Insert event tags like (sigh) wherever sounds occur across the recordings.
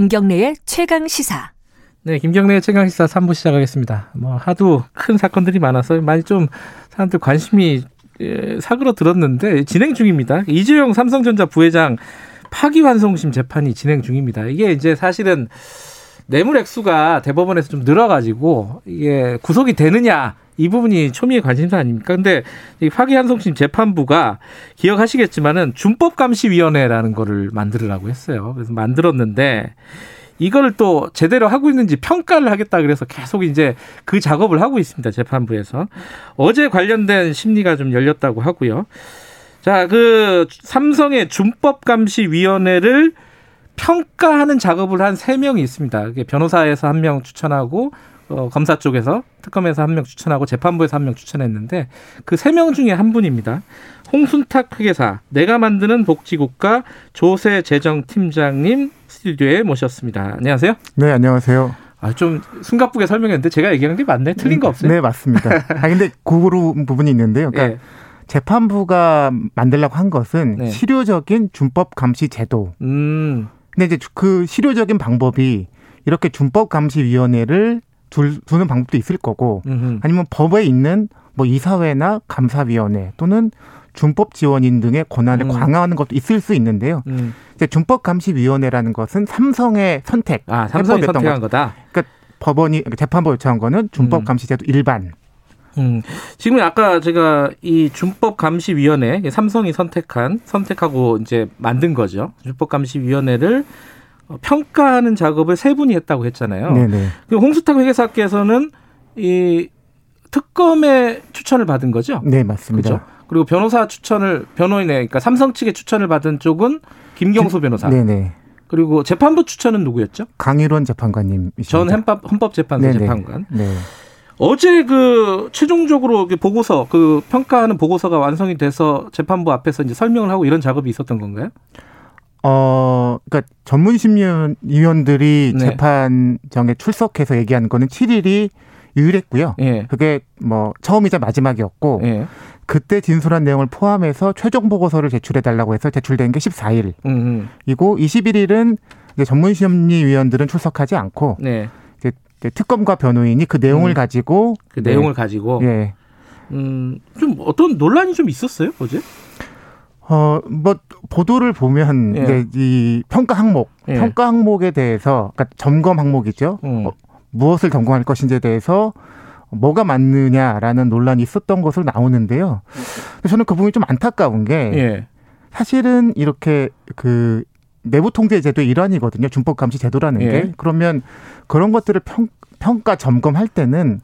김경래의 최강 시사. 네, 김경래의 최강 시사 3부 시작하겠습니다. 뭐 하도 큰 사건들이 많아서 많이 좀 사람들 관심이 예, 사그러 들었는데 진행 중입니다. 이재용 삼성전자 부회장 파기환송심 재판이 진행 중입니다. 이게 이제 사실은 뇌물 액수가 대법원에서 좀 늘어가지고 이게 구속이 되느냐 이 부분이 초미의 관심사 아닙니까? 근데 이 파기환송심 재판부가 기억하시겠지만은 준법감시위원회라는 거를 만들으라고 했어요. 그래서 만들었는데 이거를 또 제대로 하고 있는지 평가를 하겠다 그래서 계속 이제 그 작업을 하고 있습니다. 재판부에서. 어제 관련된 심리가 좀 열렸다고 하고요. 자, 그 삼성의 준법감시위원회를 평가하는 작업을 한 세 명이 있습니다. 변호사에서 한 명 추천하고 어, 검사 쪽에서 특검에서 한 명 추천하고 재판부에서 한 명 추천했는데 그 세 명 중에 한 분입니다. 홍순탁 회계사 내가 만드는 복지국가 조세 재정 팀장님 스튜디오에 모셨습니다. 안녕하세요. 네, 안녕하세요. 아, 좀 숨가쁘게 설명했는데 제가 얘기한 게 맞네. 틀린 거 없어요? 네, 맞습니다. 아, 근데 그런 부분이 있는데요. 그러니까 네. 재판부가 만들려고 한 것은 네. 실효적인 준법 감시 제도. 음. 근데 이제 그 실효적인 방법이 이렇게 준법 감시 위원회를 두는 방법도 있을 거고 음흠. 아니면 법에 있는 뭐 이사회나 감사위원회 또는 준법 지원인 등의 권한을 음. 강화하는 것도 있을 수 있는데요. 음. 이제 준법 감시 위원회라는 것은 삼성의 선택, 아, 삼성이 선택한 거다. 그러니까 법원이 재판부 요청한 거는 준법 음. 감시 제도 일반. 음. 지금 아까 제가 이 준법 감시 위원회 삼성이 선택한 선택하고 이제 만든 거죠. 준법 감시 위원회를 평가하는 작업을 세 분이 했다고 했잖아요. 네네. 홍수탁 회계사께서는 이 특검의 추천을 받은 거죠. 네, 맞습니다. 그렇죠? 그리고 변호사 추천을 변호인의 그러니까 삼성 측의 추천을 받은 쪽은 김경수 변호사. 네네. 그리고 재판부 추천은 누구였죠? 강일원 재판관님이십니다. 전 헌법, 헌법재판소 네네. 재판관. 네. 어제 그 최종적으로 보고서 그 평가하는 보고서가 완성이 돼서 재판부 앞에서 이제 설명을 하고 이런 작업이 있었던 건가요? 어, 그러니까 전문 심리위원들이 네. 재판정에 출석해서 얘기한 거는 7일이 유일했고요. 예. 그게 뭐 처음이자 마지막이었고 예. 그때 진술한 내용을 포함해서 최종 보고서를 제출해 달라고 해서 제출된 게 14일이고 음음. 21일은 이제 전문 심리위원들은 출석하지 않고 네. 이제 특검과 변호인이 그 내용을 음. 가지고 그 네. 내용을 가지고 예. 음, 좀 어떤 논란이 좀 있었어요 어제? 어, 뭐, 보도를 보면, 예. 이제 이 평가 항목, 예. 평가 항목에 대해서, 그러니까 점검 항목이죠. 음. 어, 무엇을 점검할 것인지에 대해서 뭐가 맞느냐라는 논란이 있었던 것으로 나오는데요. 저는 그 부분이 좀 안타까운 게, 예. 사실은 이렇게 그 내부 통제 제도의 일환이거든요. 준법 감시 제도라는 예. 게. 그러면 그런 것들을 평, 평가 점검할 때는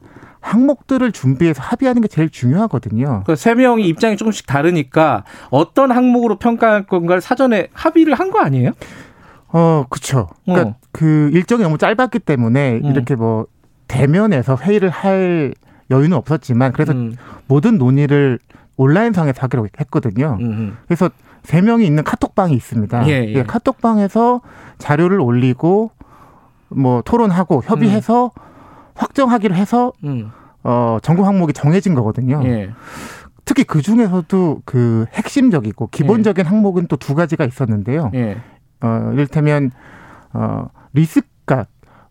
항목들을 준비해서 합의하는 게 제일 중요하거든요. 그세 명이 입장이 조금씩 다르니까 어떤 항목으로 평가할 건가를 사전에 합의를 한 거 아니에요? 어, 그렇죠. 그러니까 어. 그 일정이 너무 짧았기 때문에 음. 이렇게 뭐 대면에서 회의를 할 여유는 없었지만 그래서 음. 모든 논의를 온라인상에서 하기로 했거든요. 음. 그래서 세 명이 있는 카톡방이 있습니다. 예, 예. 예, 카톡방에서 자료를 올리고 뭐 토론하고 협의해서 음. 확정하기로 해서 음. 어 전공 항목이 정해진 거거든요. 예. 특히 그 중에서도 그 핵심적이고 기본적인 예. 항목은 또 두 가지가 있었는데요. 예. 어 이를테면 어 리스크가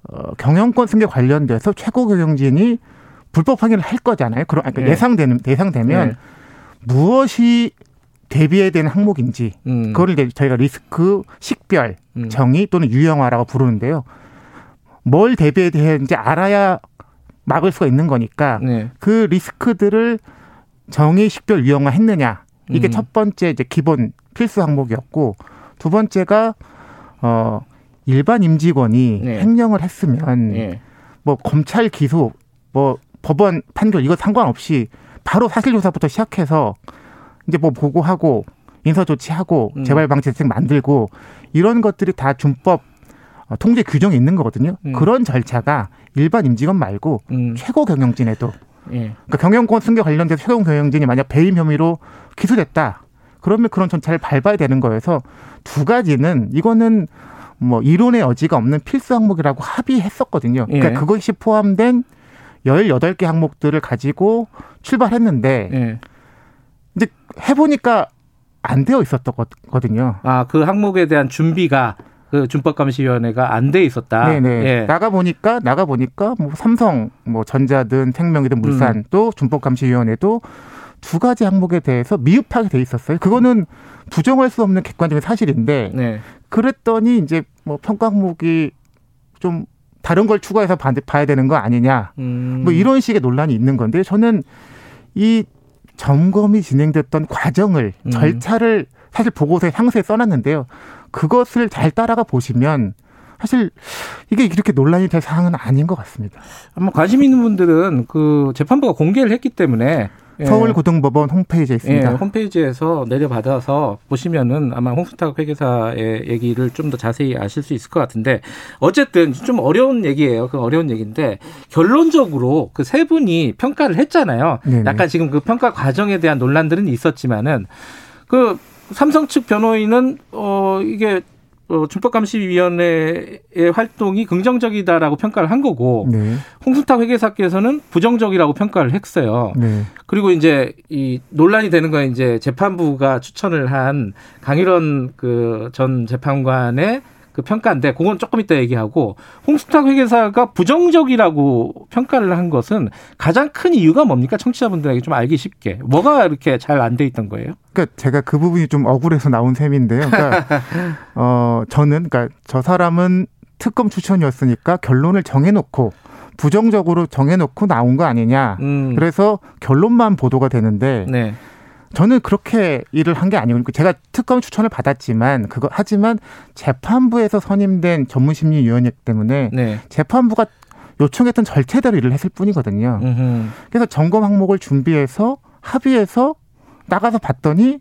어, 경영권 승계 관련돼서 최고 경영진이 불법 확인을 할 거잖아요. 그러, 그러니까 예. 예상되는 예상되면 예. 무엇이 대비해야 되는 항목인지 음. 그거를 이제 저희가 리스크 식별 음. 정의 또는 유형화라고 부르는데요. 뭘 대비해야 되는지 알아야 막을 수가 있는 거니까 네. 그 리스크들을 정의 식별 유형화 했느냐 이게 음. 첫 번째 이제 기본 필수 항목이었고 두 번째가 어 일반 임직원이 네. 횡령을 했으면 네. 뭐 검찰 기소 뭐 법원 판결 이거 상관없이 바로 사실 조사부터 시작해서 이제 뭐 보고하고 인사 조치하고 음. 재발 방지 대책 만들고 이런 것들이 다 준법 어, 통제 규정이 있는 거거든요. 음. 그런 절차가 일반 임직원 말고 음. 최고 경영진에도 예. 그러니까 경영권 승계 관련돼서 최고 경영진이 만약 배임 혐의로 기소됐다. 그러면 그런 절차를 밟아야 되는 거여서 두 가지는 이거는 뭐 이론의 여지가 없는 필수 항목이라고 합의했었거든요. 그러니까 예. 그것이 포함된 열여덟 개 항목들을 가지고 출발했는데 예. 이제 해보니까 안 되어 있었거든요. 아, 그 항목에 대한 준비가 그 준법감시위원회가 안 돼 있었다. 네네. 예. 나가 보니까 나가 보니까 뭐 삼성, 뭐 전자든 생명이든 물산 음. 또 준법감시위원회도 두 가지 항목에 대해서 미흡하게 돼 있었어요. 그거는 부정할 수 없는 객관적인 사실인데 네. 그랬더니 이제 뭐 평가 항목이 좀 다른 걸 추가해서 봐야 되는 거 아니냐. 음. 뭐 이런 식의 논란이 있는 건데 저는 이 점검이 진행됐던 과정을 음. 절차를 사실 보고서에 상세히 써놨는데요. 그것을 잘 따라가 보시면 사실 이게 이렇게 논란이 될 사항은 아닌 것 같습니다. 아마 관심 있는 분들은 그 재판부가 공개를 했기 때문에 예. 서울고등법원 홈페이지에 있습니다. 예, 홈페이지에서 내려받아서 보시면은 아마 홍수탁 회계사의 얘기를 좀 더 자세히 아실 수 있을 것 같은데 어쨌든 좀 어려운 얘기예요. 그 어려운 얘기인데 결론적으로 그 세 분이 평가를 했잖아요. 네네. 약간 지금 그 평가 과정에 대한 논란들은 있었지만은 그 삼성 측 변호인은 어 이게 어, 준법감시위원회의 활동이 긍정적이다라고 평가를 한 거고 네. 홍순탁 회계사께서는 부정적이라고 평가를 했어요. 네. 그리고 이제 이 논란이 되는 건 이제 재판부가 추천을 한 강일원 그 전 재판관의 그 평가인데 그건 조금 이따 얘기하고 홍수탁 회계사가 부정적이라고 평가를 한 것은 가장 큰 이유가 뭡니까 청취자분들에게 좀 알기 쉽게 뭐가 이렇게 잘 안 돼 있던 거예요? 그러니까 제가 그 부분이 좀 억울해서 나온 셈인데요. 그러니까 (laughs) 어 저는 그러니까 저 사람은 특검 추천이었으니까 결론을 정해놓고 부정적으로 정해놓고 나온 거 아니냐. 음. 그래서 결론만 보도가 되는데. 네. 저는 그렇게 일을 한 게 아니고 제가 특검 추천을 받았지만 그거 하지만 재판부에서 선임된 전문심리위원이기 때문에 네. 재판부가 요청했던 절차대로 일을 했을 뿐이거든요. 음흠. 그래서 점검 항목을 준비해서 합의해서 나가서 봤더니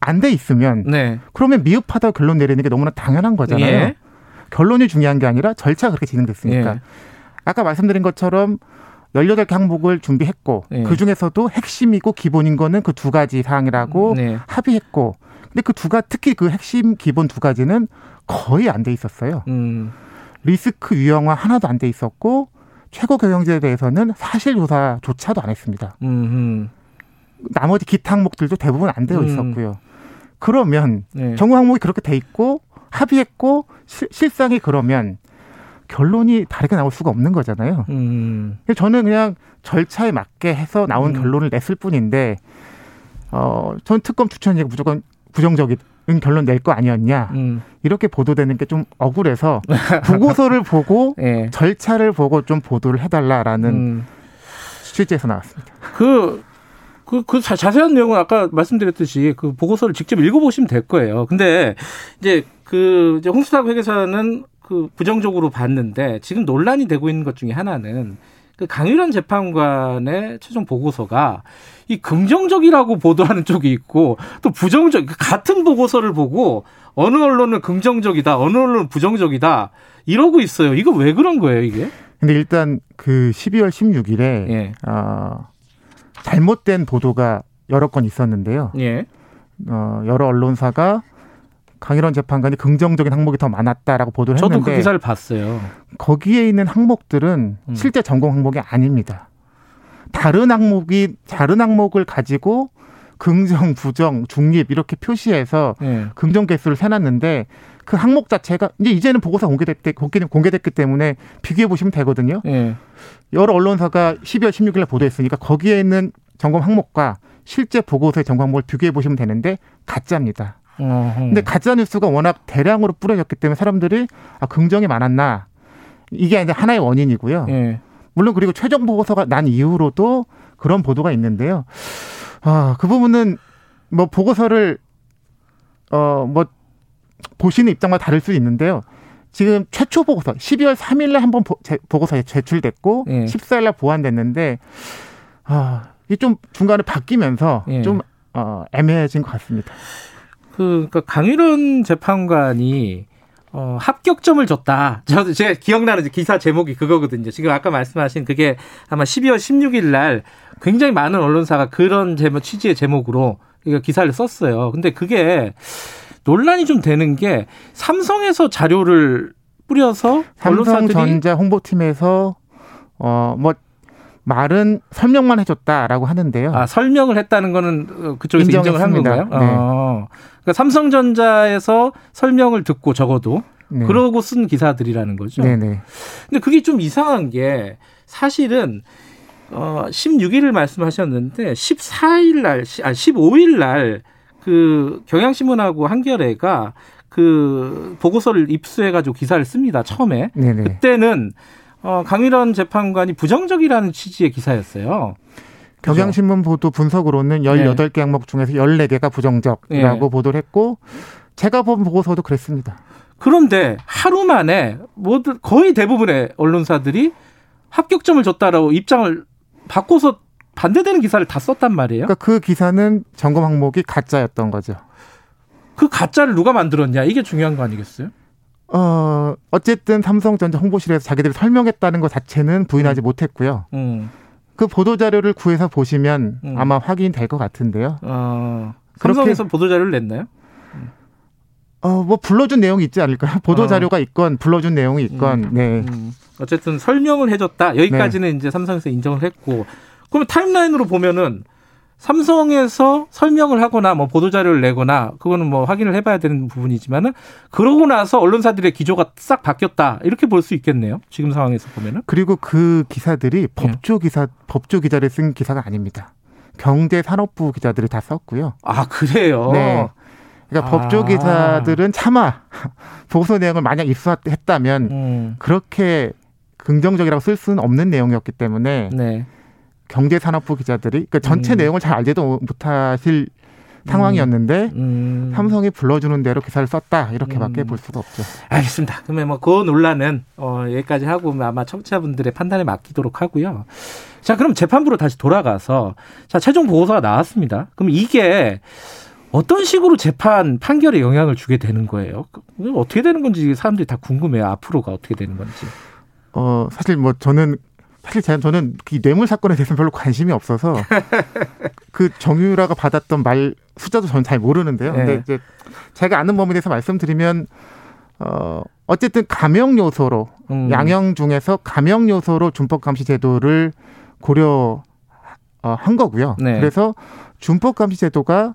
안 돼 있으면 네. 그러면 미흡하다고 결론 내리는 게 너무나 당연한 거잖아요. 예. 결론이 중요한 게 아니라 절차가 그렇게 진행됐으니까. 예. 아까 말씀드린 것처럼 열여덟 개 항목을 준비했고 네. 그 중에서도 핵심이고 기본인 거는 그 두 가지 사항이라고 네. 합의했고 근데 그 두가 특히 그 핵심 기본 두 가지는 거의 안 돼 있었어요. 음. 리스크 유형화 하나도 안 돼 있었고 최고 경영제에 대해서는 사실 조사조차도 안 했습니다. 음흠. 나머지 기타 항목들도 대부분 안 되어 음. 있었고요. 음. 그러면 네. 정부 항목이 그렇게 돼 있고 합의했고 시, 실상이 그러면 결론이 다르게 나올 수가 없는 거잖아요. 음. 저는 그냥 절차에 맞게 해서 나온 음. 결론을 냈을 뿐인데, 어, 전 특검 추천이 무조건 부정적인 결론 낼 거 아니었냐. 음. 이렇게 보도되는 게 좀 억울해서 보고서를 (laughs) 보고 네. 절차를 보고 좀 보도를 해달라라는 음. 취지에서 나왔습니다. 그, 그, 그 자 세한 내용은 아까 말씀드렸듯이 그 보고서를 직접 읽어보시면 될 거예요. 근데 이제 그 이제 홍수탁 회계사는 그 부정적으로 봤는데 지금 논란이 되고 있는 것 중에 하나는 그 강유란 재판관의 최종 보고서가 이 긍정적이라고 보도하는 쪽이 있고 또 부정적 그 같은 보고서를 보고 어느 언론은 긍정적이다 어느 언론은 부정적이다 이러고 있어요. 이거 왜 그런 거예요 이게? 근데 일단 그 12월 16일에 예. 어, 잘못된 보도가 여러 건 있었는데요. 예. 어, 여러 언론사가 강일원 재판관이 긍정적인 항목이 더 많았다라고 보도를 했는데 저도 그 기사를 봤어요. 거기에 있는 항목들은 음. 실제 전공 항목이 아닙니다. 다른 항목이 다른 항목을 가지고 긍정, 부정, 중립 이렇게 표시해서 네. 긍정 개수를 세놨는데 그 항목 자체가 이제 이제는 보고서 공개됐기, 공개됐기 때문에 비교해 보시면 되거든요. 네. 여러 언론사가 12월 16일에 보도했으니까 거기에 있는 점검 항목과 실제 보고서의 점검 항목을 비교해 보시면 되는데 가짜입니다. 근데 가짜 뉴스가 워낙 대량으로 뿌려졌기 때문에 사람들이 아 긍정이 많았나 이게 이제 하나의 원인이고요. 예. 물론 그리고 최종 보고서가 난 이후로도 그런 보도가 있는데요. 아, 그 부분은 뭐 보고서를 어 뭐 보시는 입장과 다를 수 있는데요. 지금 최초 보고서 12월 3일에 한번 보고서 제출됐고 예. 14일날 보완됐는데 아, 이게 좀 중간에 바뀌면서 예. 좀 어, 애매해진 것 같습니다. 그, 그러니까 강일원 재판관이 어, 합격점을 줬다. 저도 제가 기억나는 기사 제목이 그거거든요. 지금 아까 말씀하신 그게 아마 12월 16일 날 굉장히 많은 언론사가 그런 제목, 취지의 제목으로 이거 기사를 썼어요. 근데 그게 논란이 좀 되는 게 삼성에서 자료를 뿌려서 삼성전자 홍보팀에서 어 뭐 말은 설명만 해줬다라고 하는데요. 아 설명을 했다는 거는 그쪽에서 인정을 한 건가요? 네. 어. 그러니까 삼성전자에서 설명을 듣고 적어도 네. 그러고 쓴 기사들이라는 거죠. 네네. 근데 그게 좀 이상한 게 사실은 어 16일을 말씀하셨는데 14일 날, 아 15일 날 그 경향신문하고 한겨레가 그 보고서를 입수해가지고 기사를 씁니다. 처음에 네네. 그때는 어, 강일원 재판관이 부정적이라는 취지의 기사였어요. 경향신문 보도 분석으로는 18개 네. 항목 중에서 14개가 부정적이라고 네. 보도를 했고 제가 본 보고서도 그랬습니다. 그런데 하루 만에 모두 거의 대부분의 언론사들이 합격점을 줬다라고 입장을 바꿔서 반대되는 기사를 다 썼단 말이에요. 그러니까 그 기사는 점검 항목이 가짜였던 거죠. 그 가짜를 누가 만들었냐 이게 중요한 거 아니겠어요? 어 어쨌든 삼성전자 홍보실에서 자기들이 설명했다는 것 자체는 부인하지 음. 못했고요. 음. 그 보도 자료를 구해서 보시면 음. 아마 확인될 것 같은데요. 어, 삼성에서 보도 자료를 냈나요? 어, 뭐 불러준 내용이 있지 않을까요? (laughs) 보도 어. 자료가 있건 불러준 내용이 있건. 음, 네. 음. 어쨌든 설명을 해줬다. 여기까지는 네. 이제 삼성에서 인정을 했고. 그러면 타임라인으로 보면은 삼성에서 설명을 하거나 뭐 보도 자료를 내거나 그거는 뭐 확인을 해봐야 되는 부분이지만은 그러고 나서 언론사들의 기조가 싹 바뀌었다 이렇게 볼 수 있겠네요. 지금 상황에서 보면은. 그리고 그 기사들이 법조 기사 법조 기자를 쓴 기사가 아닙니다. 경제산업부 기자들이 다 썼고요. 아 그래요. 네. 그러니까 아. 법조 기사들은 차마 (laughs) 보고서 내용을 만약 입수했다면 음. 그렇게 긍정적이라고 쓸 수는 없는 내용이었기 때문에 네. 경제산업부 기자들이 그러니까 전체 음. 내용을 잘 알지도 못하실 상황이었는데 음. 음. 삼성이 불러주는 대로 기사를 썼다 이렇게밖에 음. 볼 수가 없죠. 알겠습니다. 그러면 뭐 그 논란은 어, 여기까지 하고 아마 청취자분들의 판단에 맡기도록 하고요. 자 그럼 재판부로 다시 돌아가서 자 최종 보고서가 나왔습니다. 그럼 이게 어떤 식으로 재판 판결에 영향을 주게 되는 거예요? 어떻게 되는 건지 사람들이 다 궁금해요. 앞으로가 어떻게 되는 건지. 어 사실 뭐 저는 사실 저는 이 뇌물 사건에 대해서는 별로 관심이 없어서 (laughs) 그 정유라가 받았던 말 숫자도 저는 잘 모르는데요. 네. 근데 이제 제가 아는 범위에 대해서 말씀드리면 어 어쨌든 감형 요소로 음. 양형 중에서 감형 요소로 준법 감시 제도를 고려 어, 한 거고요. 네. 그래서 준법 감시 제도가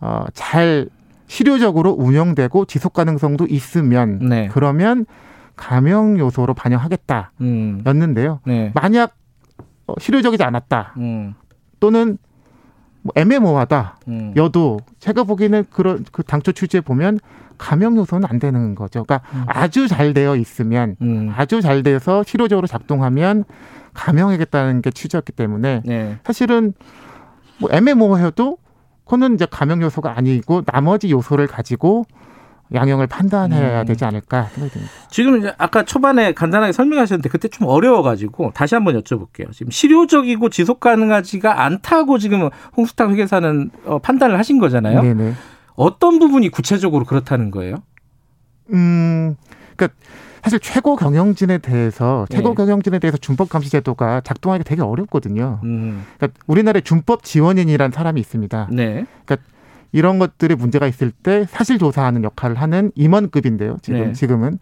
어, 잘 실효적으로 운영되고 지속 가능성도 있으면 네. 그러면 감형 요소로 반영하겠다였는데요. 음. 네. 만약 어, 실효적이지 않았다 음. 또는 뭐 애매모호하다 음. 여도 제가 보기에는 그런 그 당초 취지에 보면 감형 요소는 안 되는 거죠. 그러니까 음. 아주 잘 되어 있으면 음. 아주 잘 돼서 실효적으로 작동하면 감형하겠다는 게 취지였기 때문에 네. 사실은 뭐 애매모호해도 그거는 이제 감염 요소가 아니고 나머지 요소를 가지고 양형을 판단해야 음. 되지 않을까 생각이 듭니다. 지금 아까 초반에 간단하게 설명하셨는데 그때 좀 어려워가지고 다시 한번 여쭤볼게요. 지금 실효적이고 지속 가능하지가 않다고 지금 홍수탁 회계사는 어, 판단을 하신 거잖아요. 네네. 어떤 부분이 구체적으로 그렇다는 거예요? 음, 그러니까 사실 최고 경영진에 대해서 최고 네. 경영진에 대해서 준법 감시 제도가 작동하기 되게 어렵거든요. 음. 그러니까 우리나라에 준법 지원인이라는 사람이 있습니다. 네. 그러니까 이런 것들이 문제가 있을 때 사실 조사하는 역할을 하는 임원급인데요. 지금 네. 지금은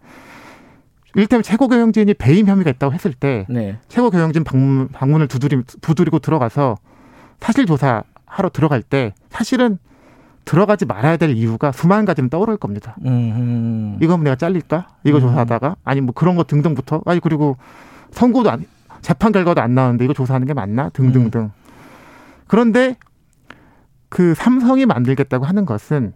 일테면 최고 경영진이 배임 혐의가 있다고 했을 때 네. 최고 경영진 방문, 방문을 두드리, 두드리고 들어가서 사실 조사하러 들어갈 때 사실은 들어가지 말아야 될 이유가 수만 가지는 떠오를 겁니다. 음. 이거 내가 잘릴까? 이거 음. 조사하다가 아니 뭐 그런 거 등등부터 아니 그리고 선고도 안 재판 결과도 안 나오는데 이거 조사하는 게 맞나? 등등등. 음. 그런데 그 삼성이 만들겠다고 하는 것은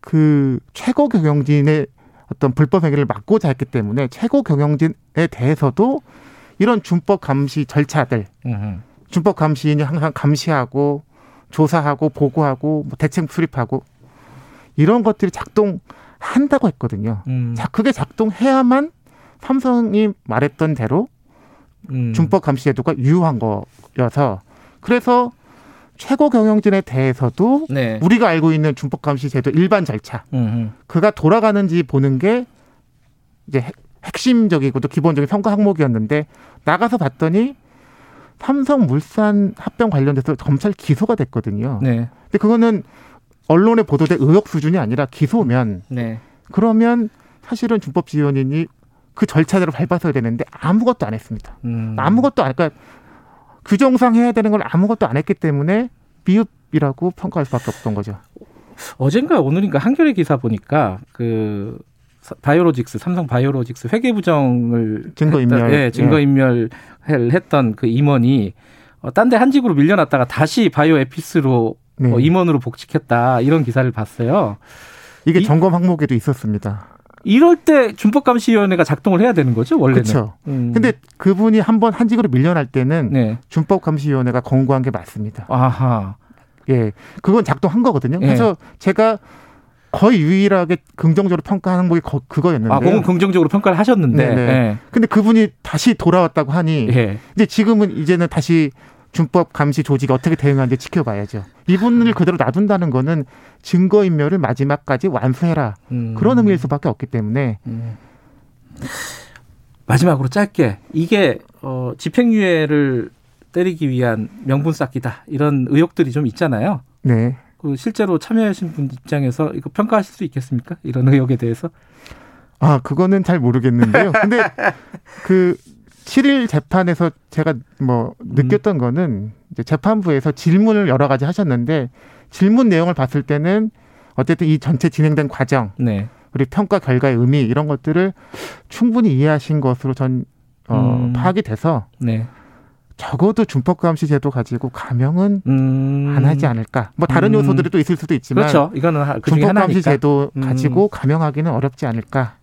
그 최고 경영진의 어떤 불법 행위를 막고자 했기 때문에 최고 경영진에 대해서도 이런 준법 감시 절차들, 준법 감시인이 항상 감시하고 조사하고 보고하고 뭐 대책 수립하고 이런 것들이 작동한다고 했거든요. 음. 자, 그게 작동해야만 삼성이 말했던 대로 음. 준법 감시 제도가 유효한 거여서 그래서 최고 경영진에 대해서도 네. 우리가 알고 있는 준법 감시 제도 일반 절차 음흠. 그가 돌아가는지 보는 게 이제 핵심적이고 또 기본적인 평가 항목이었는데 나가서 봤더니 삼성물산 합병 관련돼서 검찰 기소가 됐거든요. 네. 근데 그거는 언론에 보도된 의혹 수준이 아니라 기소면 네. 그러면 사실은 준법 지원인이 그 절차대로 밟아서야 되는데 아무것도 안 했습니다. 음. 아무것도 안 그러니까 규정상 해야 되는 걸 아무것도 안 했기 때문에 미흡이라고 평가할 수밖에 없던 거죠. 어젠가 오늘인가 한겨레 기사 보니까 그 바이오로직스 삼성 바이오로직스 회계 부정을 증거 인멸 예, 증거 인멸을 했던 그 임원이 어, 딴 데 한직으로 밀려났다가 다시 바이오 에피스로 네. 어, 임원으로 복직했다 이런 기사를 봤어요. 이게 점검 항목에도 있었습니다. 이럴 때 준법감시위원회가 작동을 해야 되는 거죠 원래는. 그렇죠. 음. 근데 그분이 한번 한직으로 밀려날 때는 네. 준법감시위원회가 권고한 게 맞습니다. 아하. 예, 그건 작동한 거거든요. 예. 그래서 제가 거의 유일하게 긍정적으로 평가하는 항목이 그거였는데. 아, 그건 긍정적으로 평가를 하셨는데. 네네. 네. 근데 그분이 다시 돌아왔다고 하니. 예. 근데 지금은 이제는 다시 준법 감시 조직이 어떻게 대응하는지 지켜봐야죠. 이분을 그대로 놔둔다는 거는 증거 인멸을 마지막까지 완수해라. 음. 그런 의미일 수밖에 없기 때문에. 음. 마지막으로 짧게 이게 어, 집행유예를 때리기 위한 명분 쌓기다 이런 의혹들이 좀 있잖아요. 네. 그 실제로 참여하신 분 입장에서 이거 평가하실 수 있겠습니까? 이런 의혹에 대해서? 아, 그거는 잘 모르겠는데요. 근데 (laughs) 그 7일 재판에서 제가 뭐 느꼈던 음. 거는 이제 재판부에서 질문을 여러 가지 하셨는데 질문 내용을 봤을 때는 어쨌든 이 전체 진행된 과정, 네. 그리고 평가 결과의 의미 이런 것들을 충분히 이해하신 것으로 전 어, 음. 파악이 돼서 네. 적어도 준법 감시 제도 가지고 감형은 음. 안 하지 않을까. 뭐 다른 음. 요소들이 또 있을 수도 있지만 그렇죠. 이거는 그 준법 감시 제도 음. 가지고 감형하기는 어렵지 않을까.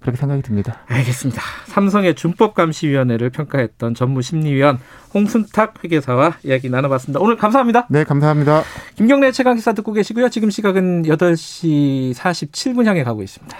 그렇게 생각이 듭니다. 알겠습니다. 삼성의 준법감시위원회를 평가했던 전무심리위원 홍순탁 회계사와 이야기 나눠봤습니다. 오늘 감사합니다. 네, 감사합니다. 김경래 최강 기사 듣고 계시고요. 지금 시각은 8시 47분 향해 가고 있습니다.